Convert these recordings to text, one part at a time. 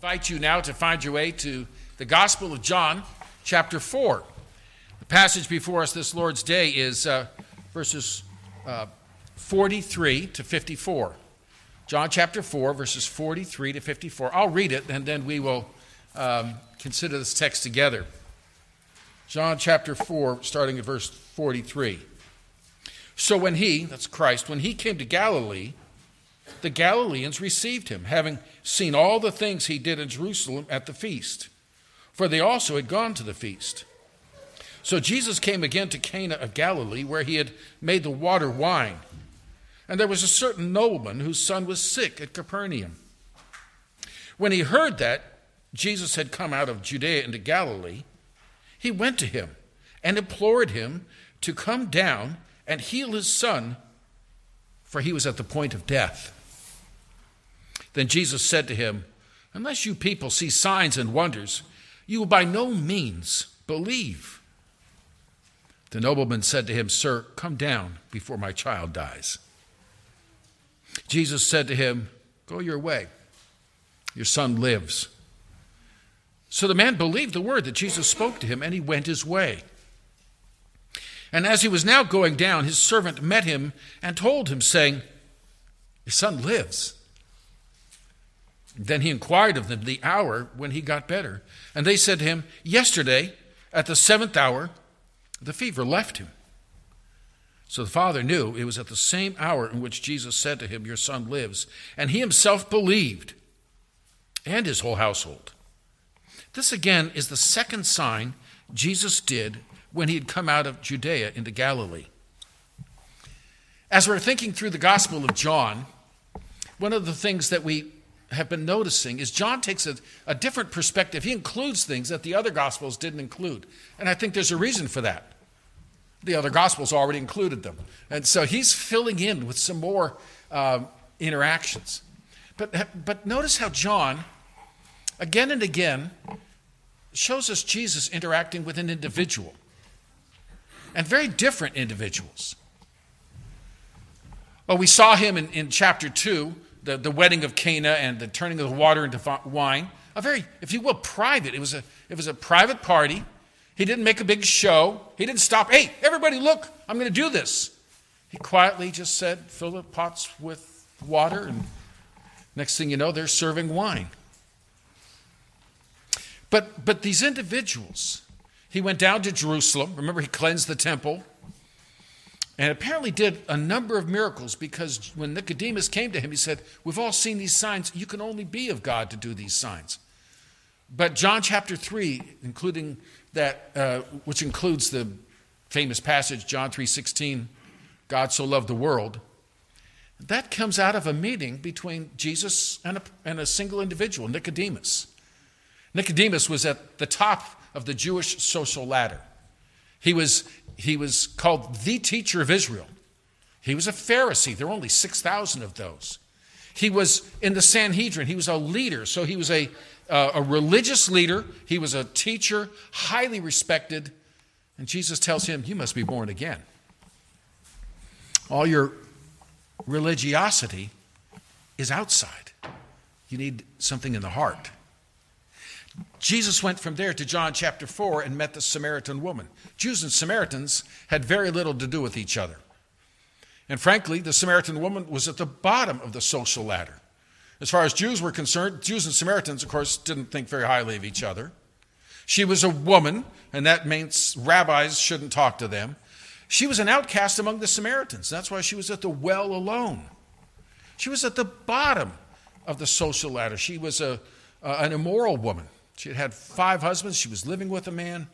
invite you now to find your way to the Gospel of John, chapter 4. The passage before us this Lord's Day is uh, verses uh, 43 to 54. John chapter 4, verses 43 to 54. I'll read it and then we will um, consider this text together. John chapter 4, starting at verse 43. So when he, that's Christ, when he came to Galilee, the Galileans received him, having seen all the things he did in Jerusalem at the feast, for they also had gone to the feast. So Jesus came again to Cana of Galilee, where he had made the water wine. And there was a certain nobleman whose son was sick at Capernaum. When he heard that Jesus had come out of Judea into Galilee, he went to him and implored him to come down and heal his son, for he was at the point of death. Then Jesus said to him, Unless you people see signs and wonders, you will by no means believe. The nobleman said to him, Sir, come down before my child dies. Jesus said to him, Go your way. Your son lives. So the man believed the word that Jesus spoke to him, and he went his way. And as he was now going down, his servant met him and told him, saying, Your son lives. Then he inquired of them the hour when he got better. And they said to him, Yesterday, at the seventh hour, the fever left him. So the father knew it was at the same hour in which Jesus said to him, Your son lives. And he himself believed, and his whole household. This again is the second sign Jesus did when he had come out of Judea into Galilee. As we're thinking through the Gospel of John, one of the things that we have been noticing is John takes a, a, different perspective. He includes things that the other Gospels didn't include. And I think there's a reason for that. The other Gospels already included them. And so he's filling in with some more uh, interactions. But, but notice how John, again and again, shows us Jesus interacting with an individual and very different individuals. Well, we saw him in, in chapter 2, the, the wedding of Cana and the turning of the water into wine. A very, if you will, private. It was a, it was a private party. He didn't make a big show. He didn't stop, hey, everybody, look, I'm going to do this. He quietly just said, fill the pots with water, and next thing you know, they're serving wine. But, but these individuals, he went down to Jerusalem. Remember, he cleansed the temple. And apparently did a number of miracles because when Nicodemus came to him, he said, We've all seen these signs. You can only be of God to do these signs. But John chapter 3, including that, uh, which includes the famous passage, John 3.16, God so loved the world, that comes out of a meeting between Jesus and a, and a single individual, Nicodemus. Nicodemus was at the top of the Jewish social ladder. He was, he was called the teacher of Israel. He was a Pharisee. There were only 6,000 of those. He was in the Sanhedrin. He was a leader. So he was a, uh, a religious leader. He was a teacher, highly respected. And Jesus tells him, You must be born again. All your religiosity is outside. You need something in the heart. Jesus went from there to John chapter 4 and met the Samaritan woman. Jews and Samaritans had very little to do with each other. And frankly, the Samaritan woman was at the bottom of the social ladder. As far as Jews were concerned, Jews and Samaritans, of course, didn't think very highly of each other. She was a woman, and that means rabbis shouldn't talk to them. She was an outcast among the Samaritans. That's why she was at the well alone. She was at the bottom of the social ladder. She was a, uh, an immoral woman. She had had five husbands. She was living with a man.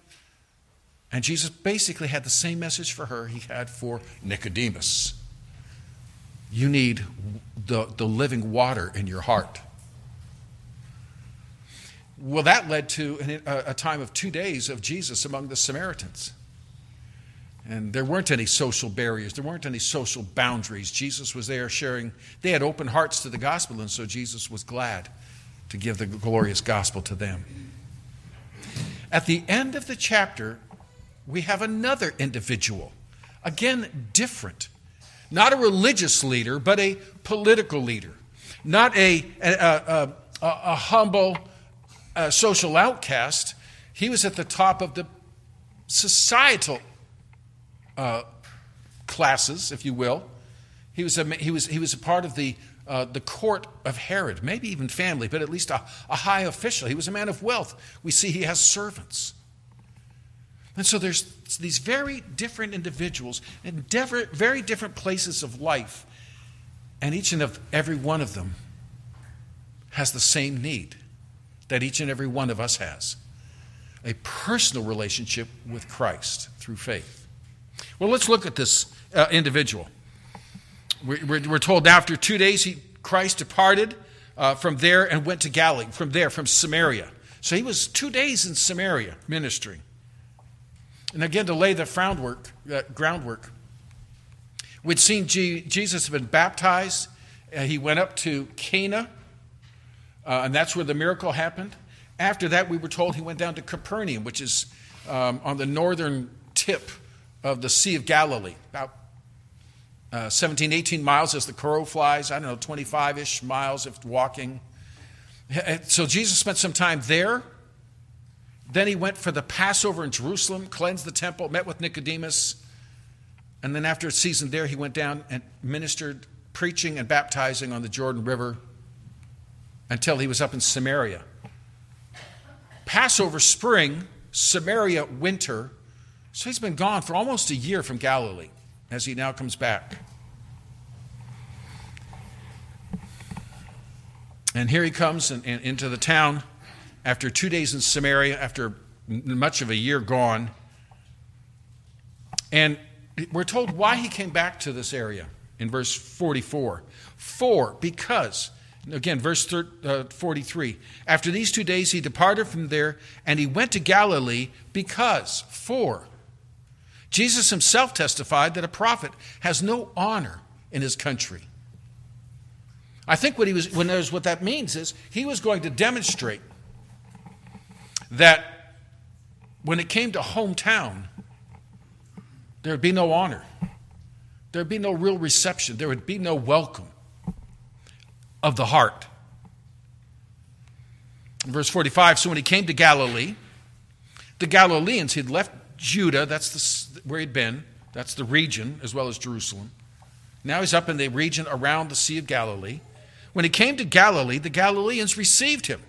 And Jesus basically had the same message for her he had for Nicodemus. You need the, the living water in your heart. Well, that led to an, a, a time of two days of Jesus among the Samaritans. And there weren't any social barriers, there weren't any social boundaries. Jesus was there sharing, they had open hearts to the gospel, and so Jesus was glad to give the glorious gospel to them. At the end of the chapter, we have another individual, again, different. Not a religious leader, but a political leader. Not a, a, a, a humble a social outcast, he was at the top of the societal uh, classes, if you will. He was a, he was, he was a part of the, uh, the court of Herod, maybe even family, but at least a, a high official. He was a man of wealth. We see he has servants. And so there's these very different individuals in very different places of life, and each and every one of them has the same need that each and every one of us has a personal relationship with Christ through faith. Well, let's look at this uh, individual. We're, told after two days, he, Christ departed uh, from there and went to Galilee, from there, from Samaria. So he was two days in Samaria ministering. And again, to lay the groundwork, uh, groundwork we'd seen G- Jesus had been baptized. Uh, he went up to Cana, uh, and that's where the miracle happened. After that, we were told he went down to Capernaum, which is um, on the northern tip of the Sea of Galilee, about uh, 17, 18 miles as the crow flies, I don't know, 25 ish miles if walking. So Jesus spent some time there. Then he went for the Passover in Jerusalem, cleansed the temple, met with Nicodemus. And then after a season there, he went down and ministered, preaching and baptizing on the Jordan River until he was up in Samaria. Passover spring, Samaria winter. So he's been gone for almost a year from Galilee as he now comes back. And here he comes in, into the town after two days in Samaria, after much of a year gone. And we're told why he came back to this area in verse 44. For, because Again, verse uh, 43. After these two days, he departed from there and he went to Galilee because, for, Jesus himself testified that a prophet has no honor in his country. I think what, he was, when what that means is he was going to demonstrate that when it came to hometown, there would be no honor. There would be no real reception. There would be no welcome of the heart. Verse 45 So when he came to Galilee, the Galileans, he'd left Judah, that's the, where he'd been, that's the region, as well as Jerusalem. Now he's up in the region around the Sea of Galilee. When he came to Galilee, the Galileans received him,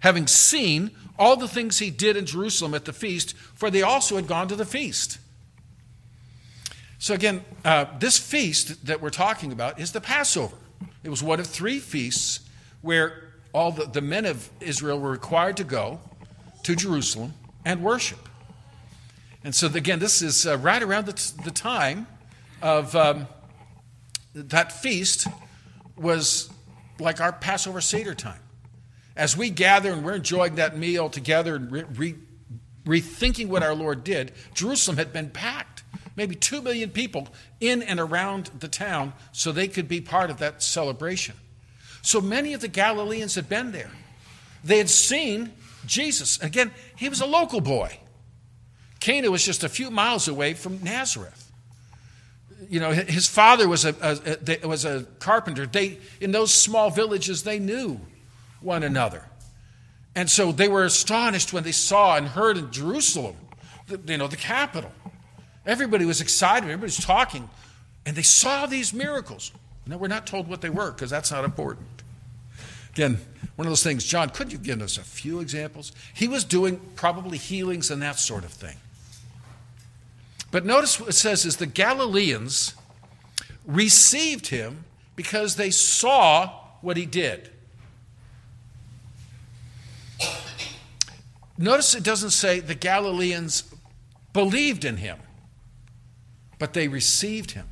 having seen all the things he did in Jerusalem at the feast, for they also had gone to the feast. So, again, uh, this feast that we're talking about is the Passover. It was one of three feasts where all the, the men of Israel were required to go to Jerusalem and worship. And so, again, this is uh, right around the, the time of um, that feast was like our Passover Seder time. As we gather and we're enjoying that meal together and re- re- rethinking what our Lord did, Jerusalem had been packed maybe 2 million people in and around the town so they could be part of that celebration. So many of the Galileans had been there. They had seen Jesus. Again, he was a local boy. Cana was just a few miles away from Nazareth. You know, his father was a, a, a, was a carpenter. They, in those small villages, they knew one another. And so they were astonished when they saw and heard in Jerusalem, the, you know, the capital, Everybody was excited, everybody was talking, and they saw these miracles. Now, we're not told what they were because that's not important. Again, one of those things, John, could you give us a few examples? He was doing probably healings and that sort of thing. But notice what it says is the Galileans received him because they saw what he did. Notice it doesn't say the Galileans believed in him but they received him.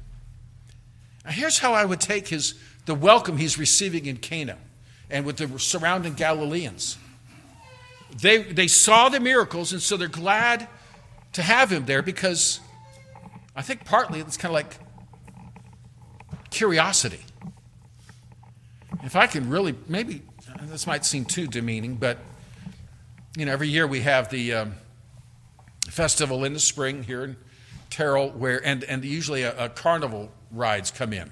Now, here's how I would take his, the welcome he's receiving in Cana and with the surrounding Galileans. They, they saw the miracles, and so they're glad to have him there because I think partly it's kind of like curiosity. If I can really, maybe this might seem too demeaning, but you know, every year we have the um, festival in the spring here in Terrell, where and, and usually a, a carnival rides come in.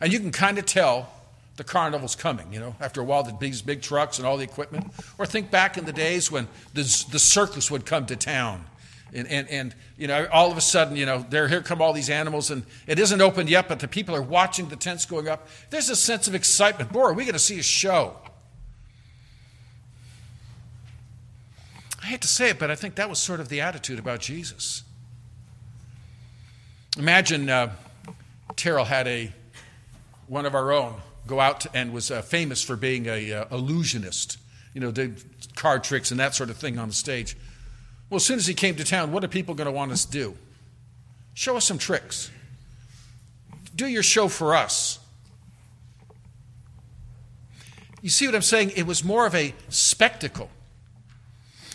And you can kind of tell the carnival's coming, you know, after a while, the, these big trucks and all the equipment. Or think back in the days when the, the circus would come to town. And, and, and, you know, all of a sudden, you know, there, here come all these animals, and it isn't opened yet, but the people are watching the tents going up. There's a sense of excitement. Boy, are we going to see a show? I hate to say it, but I think that was sort of the attitude about Jesus. Imagine uh, Terrell had a one of our own go out and was uh, famous for being a uh, illusionist, you know, did card tricks and that sort of thing on the stage. Well, as soon as he came to town, what are people going to want us to do? Show us some tricks. Do your show for us. You see what I'm saying? It was more of a spectacle.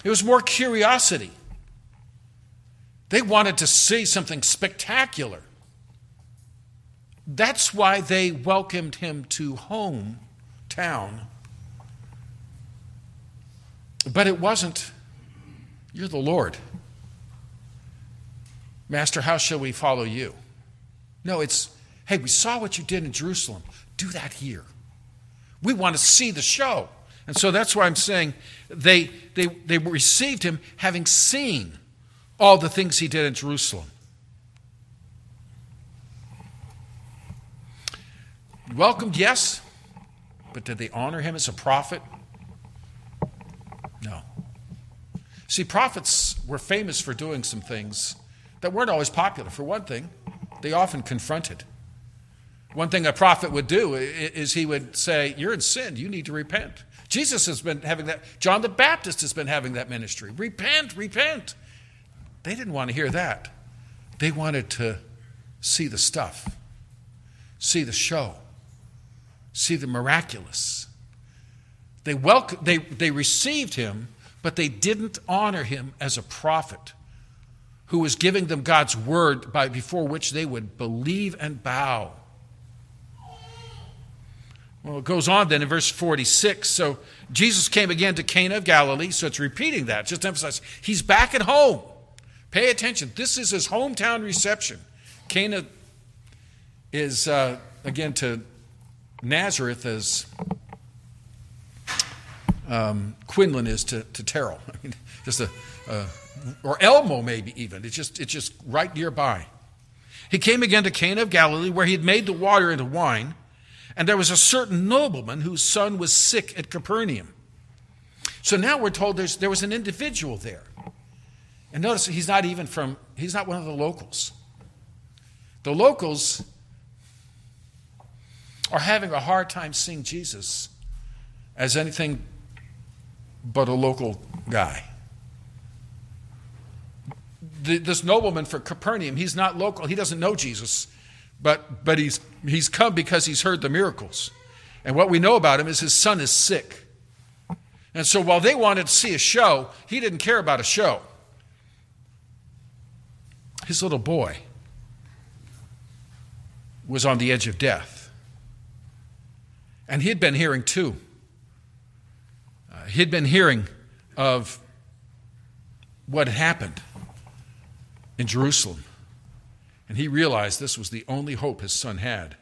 It was more curiosity. They wanted to see something spectacular. That's why they welcomed him to hometown. But it wasn't, you're the Lord. Master, how shall we follow you? No, it's, hey, we saw what you did in Jerusalem. Do that here. We want to see the show. And so that's why I'm saying they, they, they received him having seen all the things he did in Jerusalem. Welcomed, yes, but did they honor him as a prophet? No. See, prophets were famous for doing some things that weren't always popular. For one thing, they often confronted. One thing a prophet would do is he would say, You're in sin, you need to repent. Jesus has been having that. John the Baptist has been having that ministry. Repent, repent. They didn't want to hear that. They wanted to see the stuff, see the show, see the miraculous. They, welcome, they, they received him, but they didn't honor him as a prophet who was giving them God's word by, before which they would believe and bow. Well, it goes on then in verse 46. So Jesus came again to Cana of Galilee. So it's repeating that, just emphasize. He's back at home. Pay attention. This is his hometown reception. Cana is, uh, again, to Nazareth as um, Quinlan is to, to Terrell. I mean, just a, uh, or Elmo maybe even. It's just, it's just right nearby. He came again to Cana of Galilee where he had made the water into wine. And there was a certain nobleman whose son was sick at Capernaum. So now we're told there was an individual there. And notice he's not even from, he's not one of the locals. The locals are having a hard time seeing Jesus as anything but a local guy. The, this nobleman from Capernaum, he's not local, he doesn't know Jesus. But, but he's, he's come because he's heard the miracles. And what we know about him is his son is sick. And so while they wanted to see a show, he didn't care about a show. His little boy was on the edge of death. And he had been hearing too. He'd been hearing of what had happened in Jerusalem. And he realized this was the only hope his son had.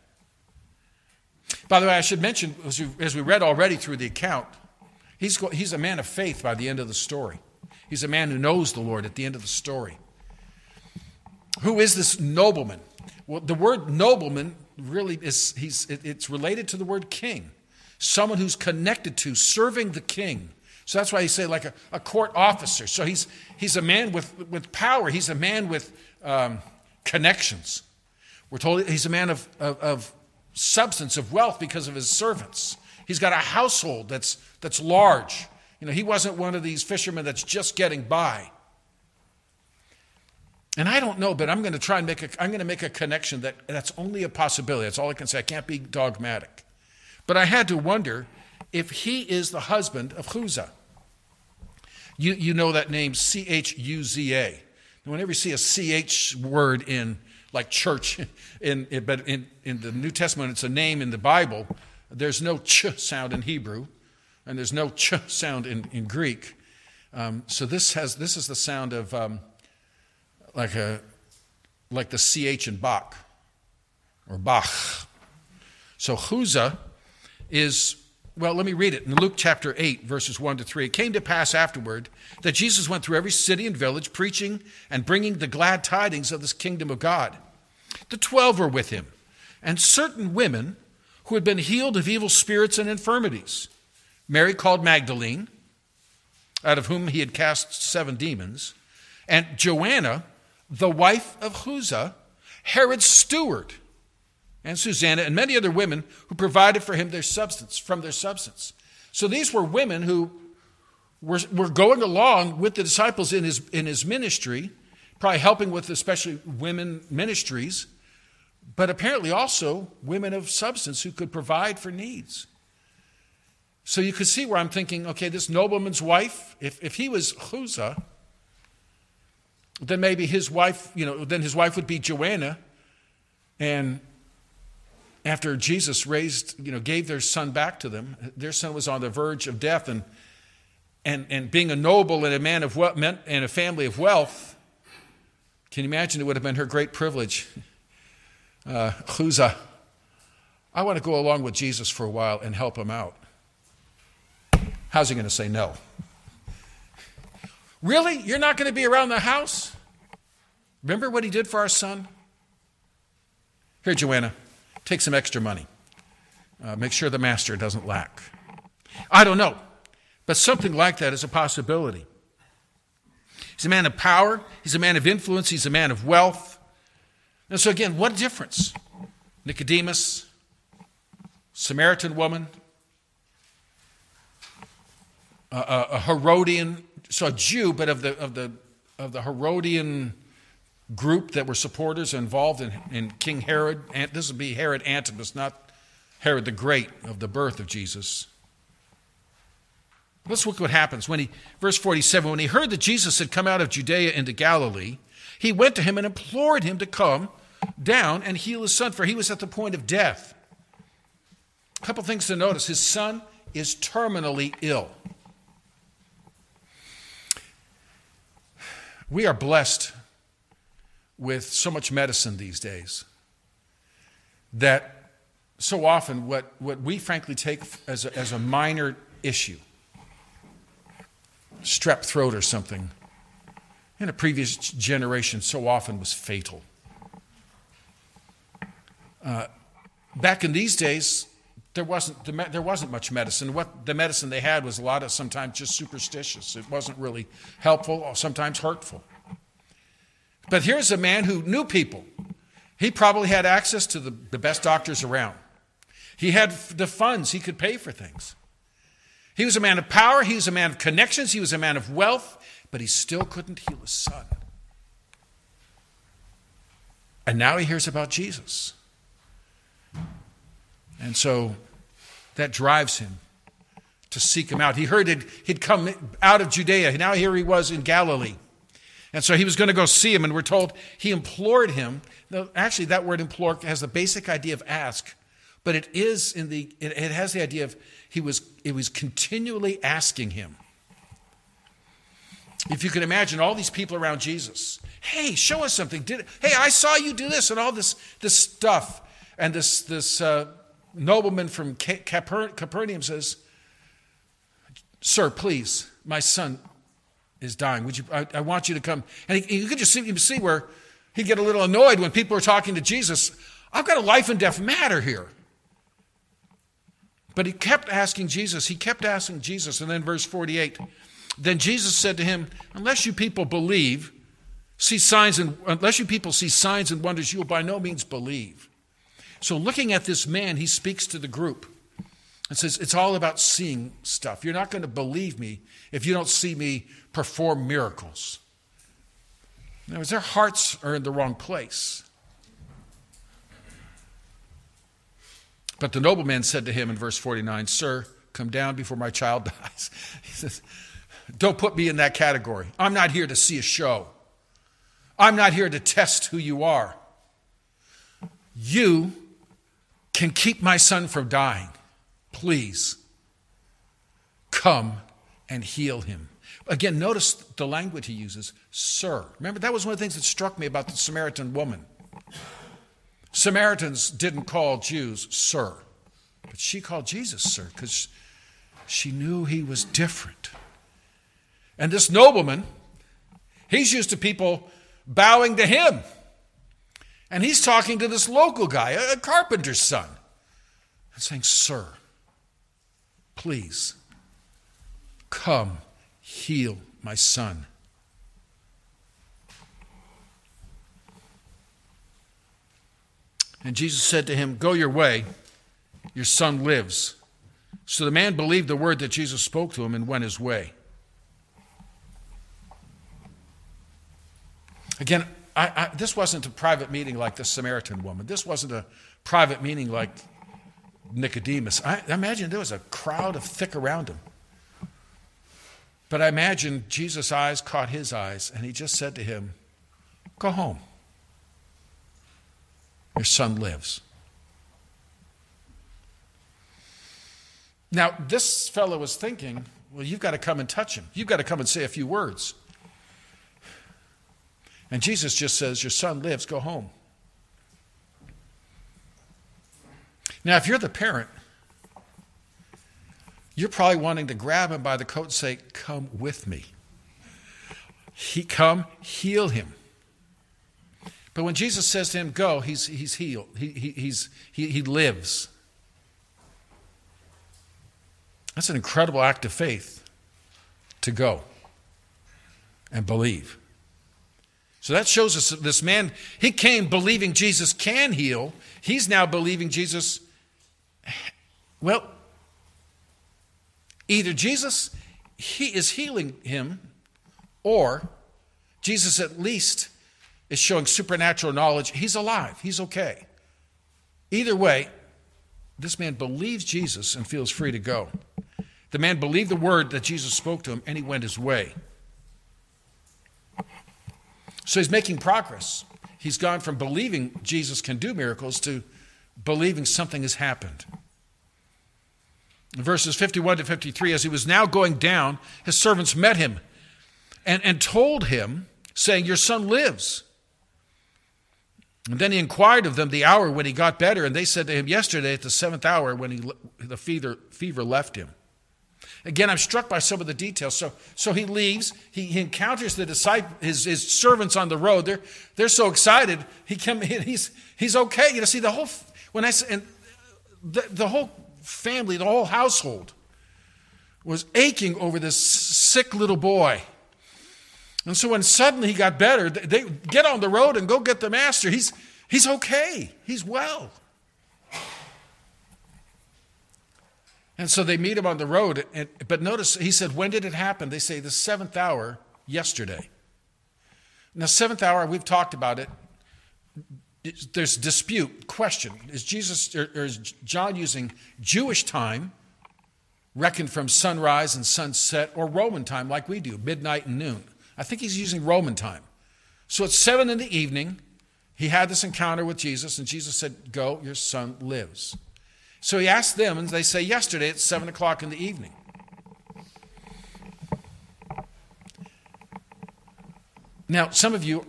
By the way, I should mention, as we, as we read already through the account, he's, he's a man of faith by the end of the story. He's a man who knows the Lord at the end of the story. Who is this nobleman? Well, the word nobleman really is he's, it's related to the word king. Someone who's connected to serving the king. So that's why he say like a, a court officer. So he's, he's a man with, with power. He's a man with um, connections. We're told he's a man of, of, of substance, of wealth because of his servants. He's got a household that's, that's large. You know, he wasn't one of these fishermen that's just getting by. And I don't know, but I'm going to try and make a, I'm going to make a connection that that's only a possibility. That's all I can say. I can't be dogmatic. But I had to wonder if he is the husband of Chuza. You, you know that name, C H U Z A. Whenever you see a CH word in like church, in, in, but in, in the New Testament, it's a name in the Bible. There's no ch sound in Hebrew, and there's no ch sound in, in Greek. Um, so this has this is the sound of um, like a like the ch in Bach or Bach. So Chuza is well, let me read it in Luke chapter 8, verses 1 to 3. It came to pass afterward that Jesus went through every city and village, preaching and bringing the glad tidings of this kingdom of God. The twelve were with him, and certain women who had been healed of evil spirits and infirmities. Mary called Magdalene, out of whom he had cast seven demons, and Joanna, the wife of Chuza, Herod's steward and Susanna and many other women who provided for him their substance from their substance. So these were women who were, were going along with the disciples in his, in his ministry, probably helping with especially women ministries, but apparently also women of substance who could provide for needs. So you could see where I'm thinking, okay, this nobleman's wife, if, if he was Chuza, then maybe his wife, you know, then his wife would be Joanna, and after Jesus raised, you know, gave their son back to them, their son was on the verge of death, and and and being a noble and a man of what meant and a family of wealth, can you imagine it would have been her great privilege? Uh, Chuza, I want to go along with Jesus for a while and help him out. How's he going to say no? Really? You're not going to be around the house? Remember what he did for our son? Here, Joanna, Take some extra money. Uh, make sure the master doesn't lack. I don't know, but something like that is a possibility. He's a man of power, he's a man of influence, he's a man of wealth. And so, again, what difference? Nicodemus, Samaritan woman, a, a, a Herodian, so a Jew, but of the, of the, of the Herodian group that were supporters involved in, in King Herod. This would be Herod Antipas, not Herod the Great of the birth of Jesus. Let's look what happens when he, verse 47, when he heard that Jesus had come out of Judea into Galilee, he went to him and implored him to come down and heal his son, for he was at the point of death. A couple things to notice his son is terminally ill. We are blessed with so much medicine these days that so often what, what we frankly take as a, as a minor issue, strep throat or something, in a previous generation so often was fatal. Uh, back in these days, there wasn't, there wasn't much medicine. What the medicine they had was a lot of sometimes just superstitious. It wasn't really helpful, or sometimes hurtful. But here's a man who knew people. He probably had access to the, the best doctors around. He had the funds, he could pay for things. He was a man of power, he was a man of connections, he was a man of wealth, but he still couldn't heal his son. And now he hears about Jesus. And so that drives him to seek him out. He heard it, he'd come out of Judea. Now here he was in Galilee. And so he was going to go see him, and we're told he implored him. Actually, that word implore has the basic idea of ask, but it is in the it has the idea of he was it was continually asking him. If you can imagine all these people around Jesus, hey, show us something. Did hey, I saw you do this and all this this stuff, and this this uh, nobleman from Capernaum says, "Sir, please, my son is dying. Would you, I, I want you to come. And he, you could just see, see where he'd get a little annoyed when people were talking to Jesus. I've got a life and death matter here. But he kept asking Jesus. He kept asking Jesus. And then verse 48 Then Jesus said to him, Unless you people believe, see signs and unless you people see signs and wonders, you will by no means believe. So looking at this man, he speaks to the group says, It's all about seeing stuff. You're not going to believe me if you don't see me perform miracles. In other words, their hearts are in the wrong place. But the nobleman said to him in verse 49, Sir, come down before my child dies. He says, Don't put me in that category. I'm not here to see a show. I'm not here to test who you are. You can keep my son from dying. Please come and heal him. Again, notice the language he uses, sir. Remember, that was one of the things that struck me about the Samaritan woman. Samaritans didn't call Jews sir. But she called Jesus sir because she knew he was different. And this nobleman, he's used to people bowing to him. And he's talking to this local guy, a carpenter's son, and saying, Sir, please come heal my son. And Jesus said to him, Go your way, your son lives. So the man believed the word that Jesus spoke to him and went his way. Again, I, I, this wasn't a private meeting like the Samaritan woman. This wasn't a private meeting like Nicodemus. I, I imagine there was a crowd of thick around him. But I imagine Jesus' eyes caught his eyes, and he just said to him, Go home. Your son lives. Now, this fellow was thinking, Well, you've got to come and touch him. You've got to come and say a few words. And Jesus just says, Your son lives, go home. Now, if you're the parent, you're probably wanting to grab him by the coat and say, Come with me. He come, heal him. But when Jesus says to him, Go, he's, he's healed. He, he, he's, he, he lives. That's an incredible act of faith to go and believe. So that shows us that this man, he came believing Jesus can heal. He's now believing Jesus, well, either Jesus he is healing him or Jesus at least is showing supernatural knowledge. He's alive, he's okay. Either way, this man believes Jesus and feels free to go. The man believed the word that Jesus spoke to him and he went his way. So he's making progress. He's gone from believing Jesus can do miracles to believing something has happened. In verses 51 to 53, as he was now going down, his servants met him and, and told him, saying, Your son lives. And then he inquired of them the hour when he got better, and they said to him, Yesterday at the seventh hour when he, the fever, fever left him. Again, I'm struck by some of the details. So, so he leaves. He, he encounters the disciple, his, his servants on the road. They're, they're so excited. He come, he's, he's okay. You know, see, the whole, when I and the, the whole family, the whole household was aching over this sick little boy. And so when suddenly he got better, they get on the road and go get the master. He's, he's okay. He's well. And so they meet him on the road. And, but notice, he said, When did it happen? They say the seventh hour, yesterday. Now, seventh hour, we've talked about it. There's dispute, question. Is Jesus or, or is John using Jewish time, reckoned from sunrise and sunset, or Roman time like we do, midnight and noon? I think he's using Roman time. So it's seven in the evening. He had this encounter with Jesus, and Jesus said, Go, your son lives. So he asked them, and they say, Yesterday at 7 o'clock in the evening. Now, some of you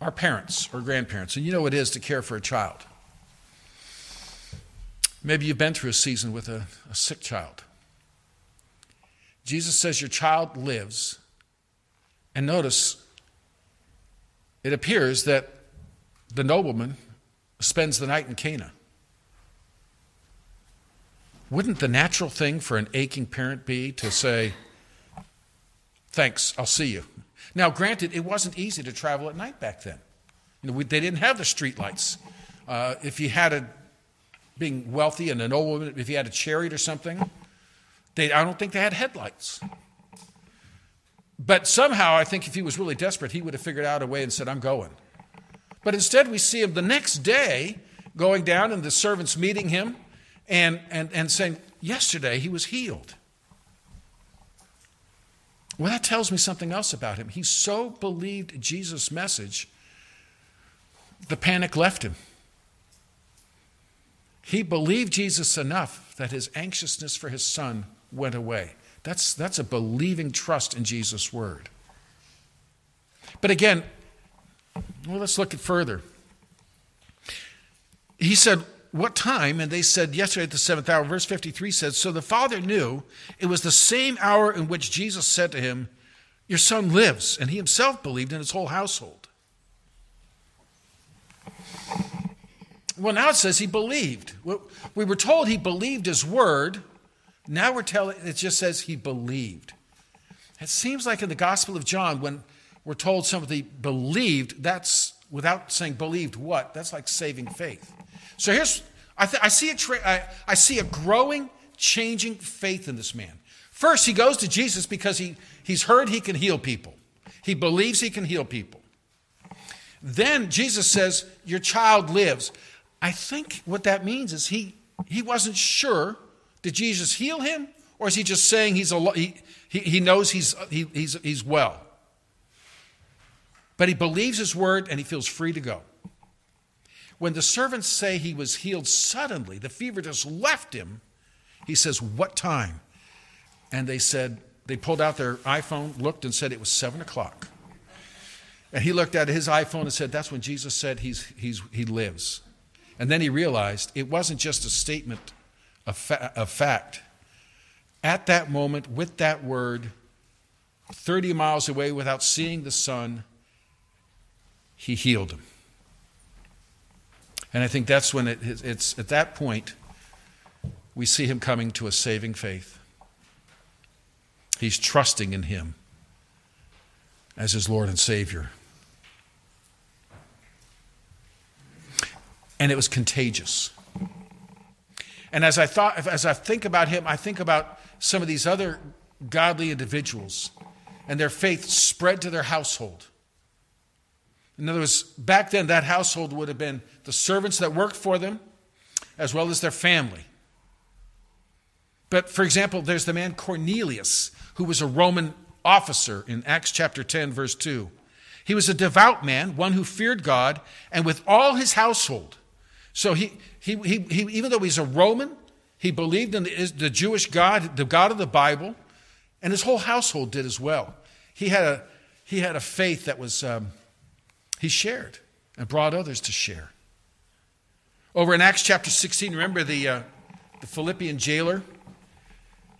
are parents or grandparents, and you know what it is to care for a child. Maybe you've been through a season with a, a sick child. Jesus says your child lives. And notice, it appears that the nobleman spends the night in Cana. Wouldn't the natural thing for an aching parent be to say, Thanks, I'll see you? Now, granted, it wasn't easy to travel at night back then. You know, we, they didn't have the streetlights. Uh, if you had a, being wealthy and an old woman, if you had a chariot or something, they, I don't think they had headlights. But somehow, I think if he was really desperate, he would have figured out a way and said, I'm going. But instead, we see him the next day going down and the servants meeting him and, and, and saying, Yesterday he was healed. Well, that tells me something else about him. He so believed Jesus' message, the panic left him. He believed Jesus enough that his anxiousness for his son went away. That's, that's a believing trust in Jesus' word. But again, well, let's look at further. He said, What time? And they said, Yesterday at the seventh hour. Verse 53 says, So the father knew it was the same hour in which Jesus said to him, Your son lives. And he himself believed in his whole household. Well, now it says he believed. We were told he believed his word. Now we're telling, it just says he believed. It seems like in the Gospel of John, when we're told somebody believed, that's without saying believed what? That's like saving faith. So here's, I, th- I see, a tra- I, I see a growing, changing faith in this man. First, he goes to Jesus because he, he's heard he can heal people. He believes he can heal people. Then Jesus says, Your child lives. I think what that means is he, he wasn't sure did Jesus heal him or is he just saying he's a, he, he, he knows he's, he, he's, he's well? But he believes his word and he feels free to go. When the servants say he was healed suddenly, the fever just left him, he says, What time? And they said, they pulled out their iPhone, looked, and said it was seven o'clock. And he looked at his iPhone and said, That's when Jesus said he's, he's, he lives. And then he realized it wasn't just a statement of, fa- of fact. At that moment, with that word, 30 miles away without seeing the son, he healed him. And I think that's when it, it's at that point we see him coming to a saving faith. He's trusting in him as his Lord and Savior. And it was contagious. And as I thought, as I think about him, I think about some of these other godly individuals and their faith spread to their household. In other words, back then, that household would have been the servants that worked for them, as well as their family. But for example, there's the man Cornelius, who was a Roman officer in Acts chapter 10, verse 2. He was a devout man, one who feared God, and with all his household. So he, he, he, he even though he's a Roman, he believed in the, the Jewish God, the God of the Bible, and his whole household did as well. He had a, he had a faith that was um, he shared and brought others to share. Over in Acts chapter 16, remember the, uh, the Philippian jailer?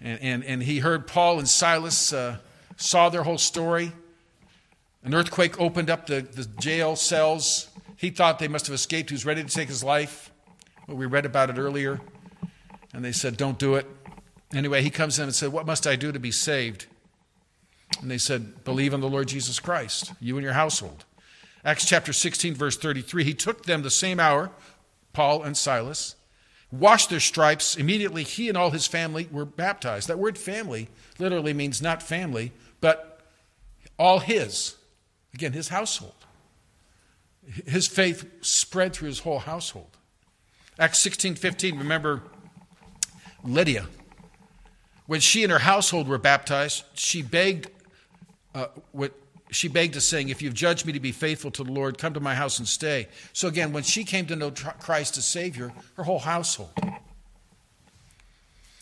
And, and, and he heard Paul and Silas, uh, saw their whole story. An earthquake opened up the, the jail cells. He thought they must have escaped. He was ready to take his life. Well, we read about it earlier. And they said, Don't do it. Anyway, he comes in and said, What must I do to be saved? And they said, Believe in the Lord Jesus Christ, you and your household. Acts chapter 16, verse 33. He took them the same hour, Paul and Silas, washed their stripes. Immediately, he and all his family were baptized. That word family literally means not family, but all his. Again, his household. His faith spread through his whole household. Acts 16, 15. Remember Lydia. When she and her household were baptized, she begged uh, she begged us, saying, If you've judged me to be faithful to the Lord, come to my house and stay. So again, when she came to know Christ as Savior, her whole household.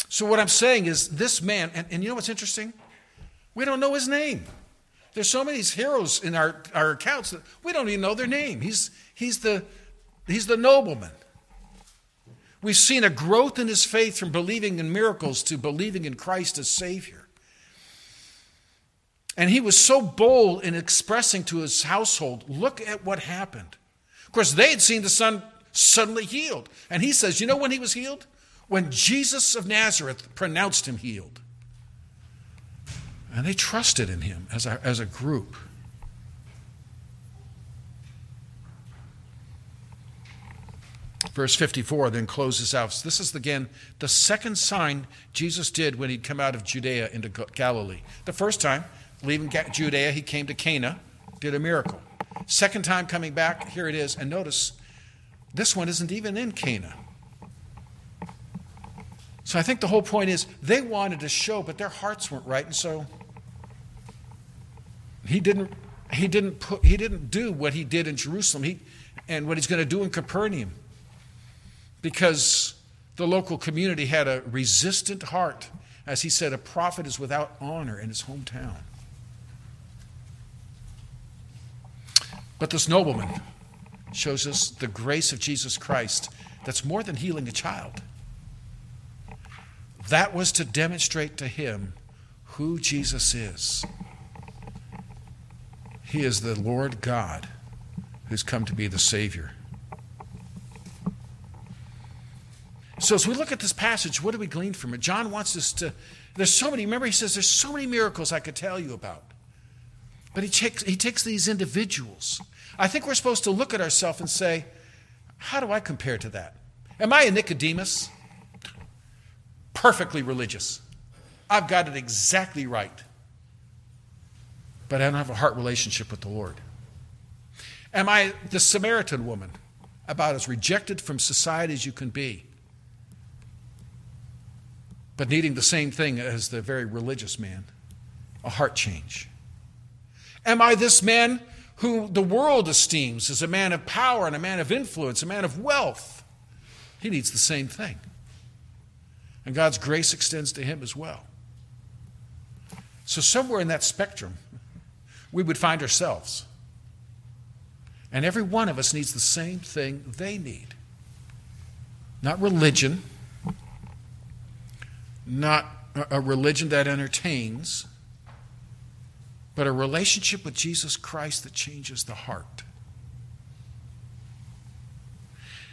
So what I'm saying is, this man, and, and you know what's interesting? We don't know his name. There's so many heroes in our, our accounts that we don't even know their name. He's, he's, the, he's the nobleman. We've seen a growth in his faith from believing in miracles to believing in Christ as Savior. And he was so bold in expressing to his household, look at what happened. Of course, they had seen the son suddenly healed. And he says, you know when he was healed? When Jesus of Nazareth pronounced him healed. And they trusted in him as a, as a group. Verse 54 then closes out. This is again the second sign Jesus did when he'd come out of Judea into Galilee. The first time, leaving Judea, he came to Cana, did a miracle. Second time coming back, here it is. And notice, this one isn't even in Cana. So I think the whole point is they wanted to show, but their hearts weren't right, and so he didn't. He didn't put. He didn't do what he did in Jerusalem. He and what he's going to do in Capernaum, because the local community had a resistant heart, as he said, a prophet is without honor in his hometown. But this nobleman shows us the grace of Jesus Christ that's more than healing a child. That was to demonstrate to him who Jesus is. He is the Lord God who's come to be the Savior. So, as we look at this passage, what do we glean from it? John wants us to. There's so many, remember, he says there's so many miracles I could tell you about. But he takes, he takes these individuals. I think we're supposed to look at ourselves and say, how do I compare to that? Am I a Nicodemus? Perfectly religious. I've got it exactly right. But I don't have a heart relationship with the Lord. Am I the Samaritan woman? About as rejected from society as you can be but needing the same thing as the very religious man a heart change. Am I this man who the world esteems as a man of power and a man of influence, a man of wealth? He needs the same thing. And God's grace extends to him as well. So, somewhere in that spectrum, we would find ourselves. And every one of us needs the same thing they need not religion not a religion that entertains, but a relationship with Jesus Christ that changes the heart.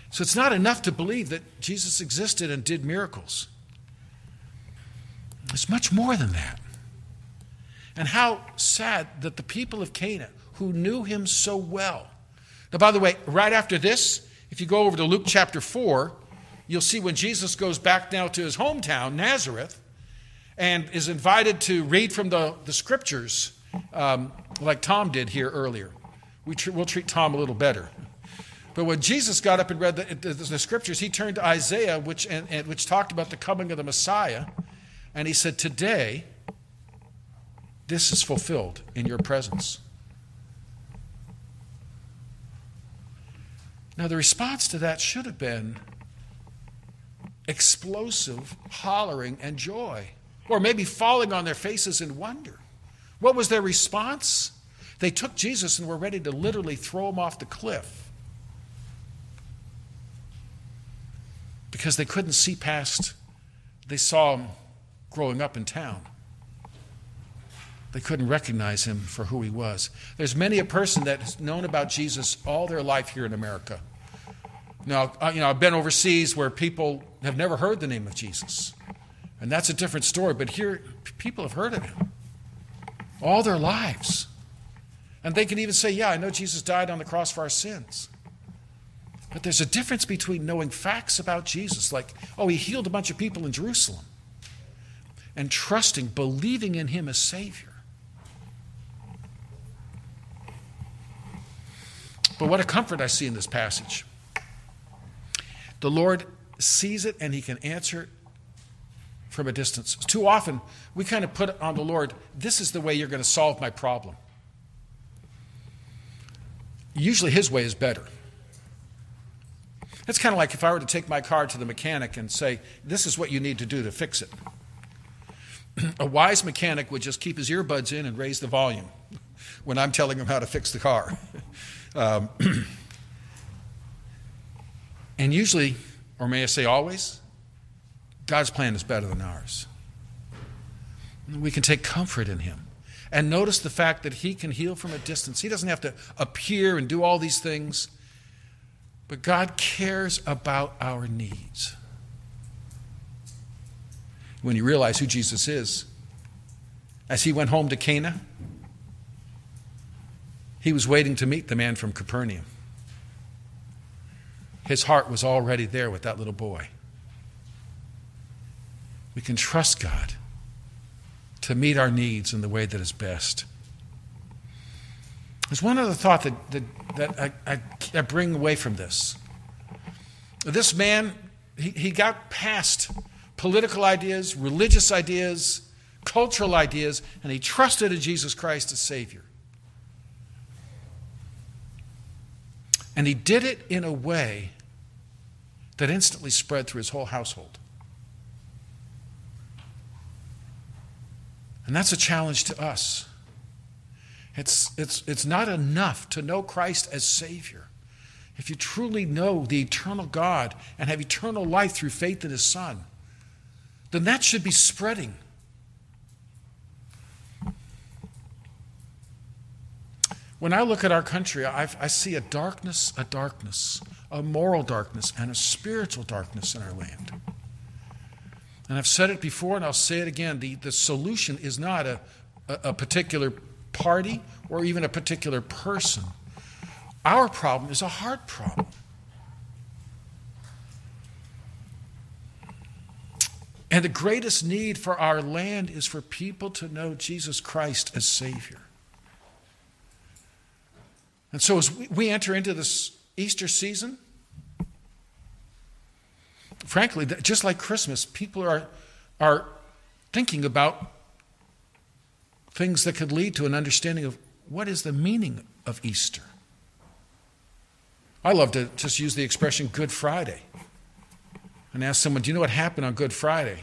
So it's not enough to believe that Jesus existed and did miracles. It's much more than that. And how sad that the people of Cana, who knew him so well. Now, by the way, right after this, if you go over to Luke chapter 4, you'll see when Jesus goes back now to his hometown, Nazareth, and is invited to read from the, the scriptures, um, like Tom did here earlier. We tr- we'll treat Tom a little better. But when Jesus got up and read the, the, the scriptures, he turned to Isaiah, which, and, and, which talked about the coming of the Messiah, and he said, Today, this is fulfilled in your presence. Now, the response to that should have been, explosive hollering and joy, or maybe falling on their faces in wonder. What was their response? They took Jesus and were ready to literally throw him off the cliff because they couldn't see past, they saw him growing up in town. They couldn't recognize him for who he was. There's many a person that has known about Jesus all their life here in America now, you know, I've been overseas where people have never heard the name of Jesus. And that's a different story. But here, people have heard of him all their lives. And they can even say, Yeah, I know Jesus died on the cross for our sins. But there's a difference between knowing facts about Jesus, like, oh, he healed a bunch of people in Jerusalem, and trusting, believing in him as Savior. But what a comfort I see in this passage. The Lord sees it and he can answer from a distance. Too often, we kind of put on the Lord, this is the way you're going to solve my problem. Usually, his way is better. It's kind of like if I were to take my car to the mechanic and say, This is what you need to do to fix it. a wise mechanic would just keep his earbuds in and raise the volume when I'm telling him how to fix the car. Um, And usually, or may I say always, God's plan is better than ours. We can take comfort in Him. And notice the fact that He can heal from a distance. He doesn't have to appear and do all these things. But God cares about our needs. When you realize who Jesus is, as he went home to Cana, he was waiting to meet the man from Capernaum. His heart was already there with that little boy. We can trust God to meet our needs in the way that is best. There's one other thought that, that, that I, I, I bring away from this. This man, he, he got past political ideas, religious ideas, cultural ideas, and he trusted in Jesus Christ as Savior. And he did it in a way that instantly spread through his whole household. And that's a challenge to us. It's, it's, it's not enough to know Christ as Savior. if you truly know the eternal God and have eternal life through faith in His Son, then that should be spreading. When I look at our country, I, I see a darkness, a darkness, a moral darkness, and a spiritual darkness in our land. And I've said it before, and I'll say it again the, the solution is not a, a, a particular party or even a particular person. Our problem is a heart problem. And the greatest need for our land is for people to know Jesus Christ as Savior. And so, as we enter into this Easter season, frankly, just like Christmas, people are, are thinking about things that could lead to an understanding of what is the meaning of Easter. I love to just use the expression Good Friday and ask someone, Do you know what happened on Good Friday?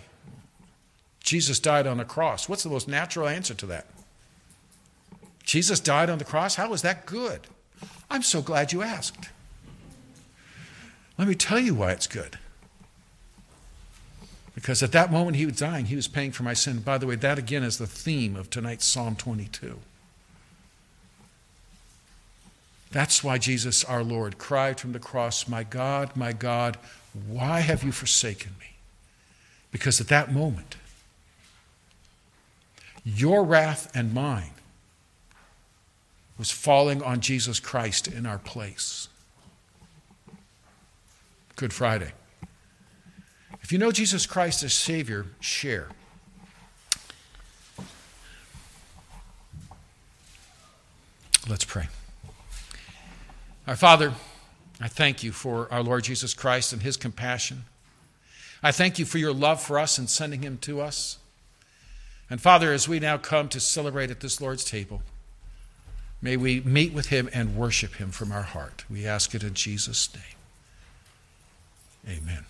Jesus died on the cross. What's the most natural answer to that? Jesus died on the cross? How is that good? I'm so glad you asked. Let me tell you why it's good. Because at that moment he was dying, he was paying for my sin. By the way, that again is the theme of tonight's Psalm 22. That's why Jesus, our Lord, cried from the cross, My God, my God, why have you forsaken me? Because at that moment, your wrath and mine was falling on Jesus Christ in our place. Good Friday. If you know Jesus Christ as Savior, share. Let's pray. Our Father, I thank you for our Lord Jesus Christ and his compassion. I thank you for your love for us and sending him to us. And Father, as we now come to celebrate at this Lord's table, may we meet with him and worship him from our heart. We ask it in Jesus' name. Amen.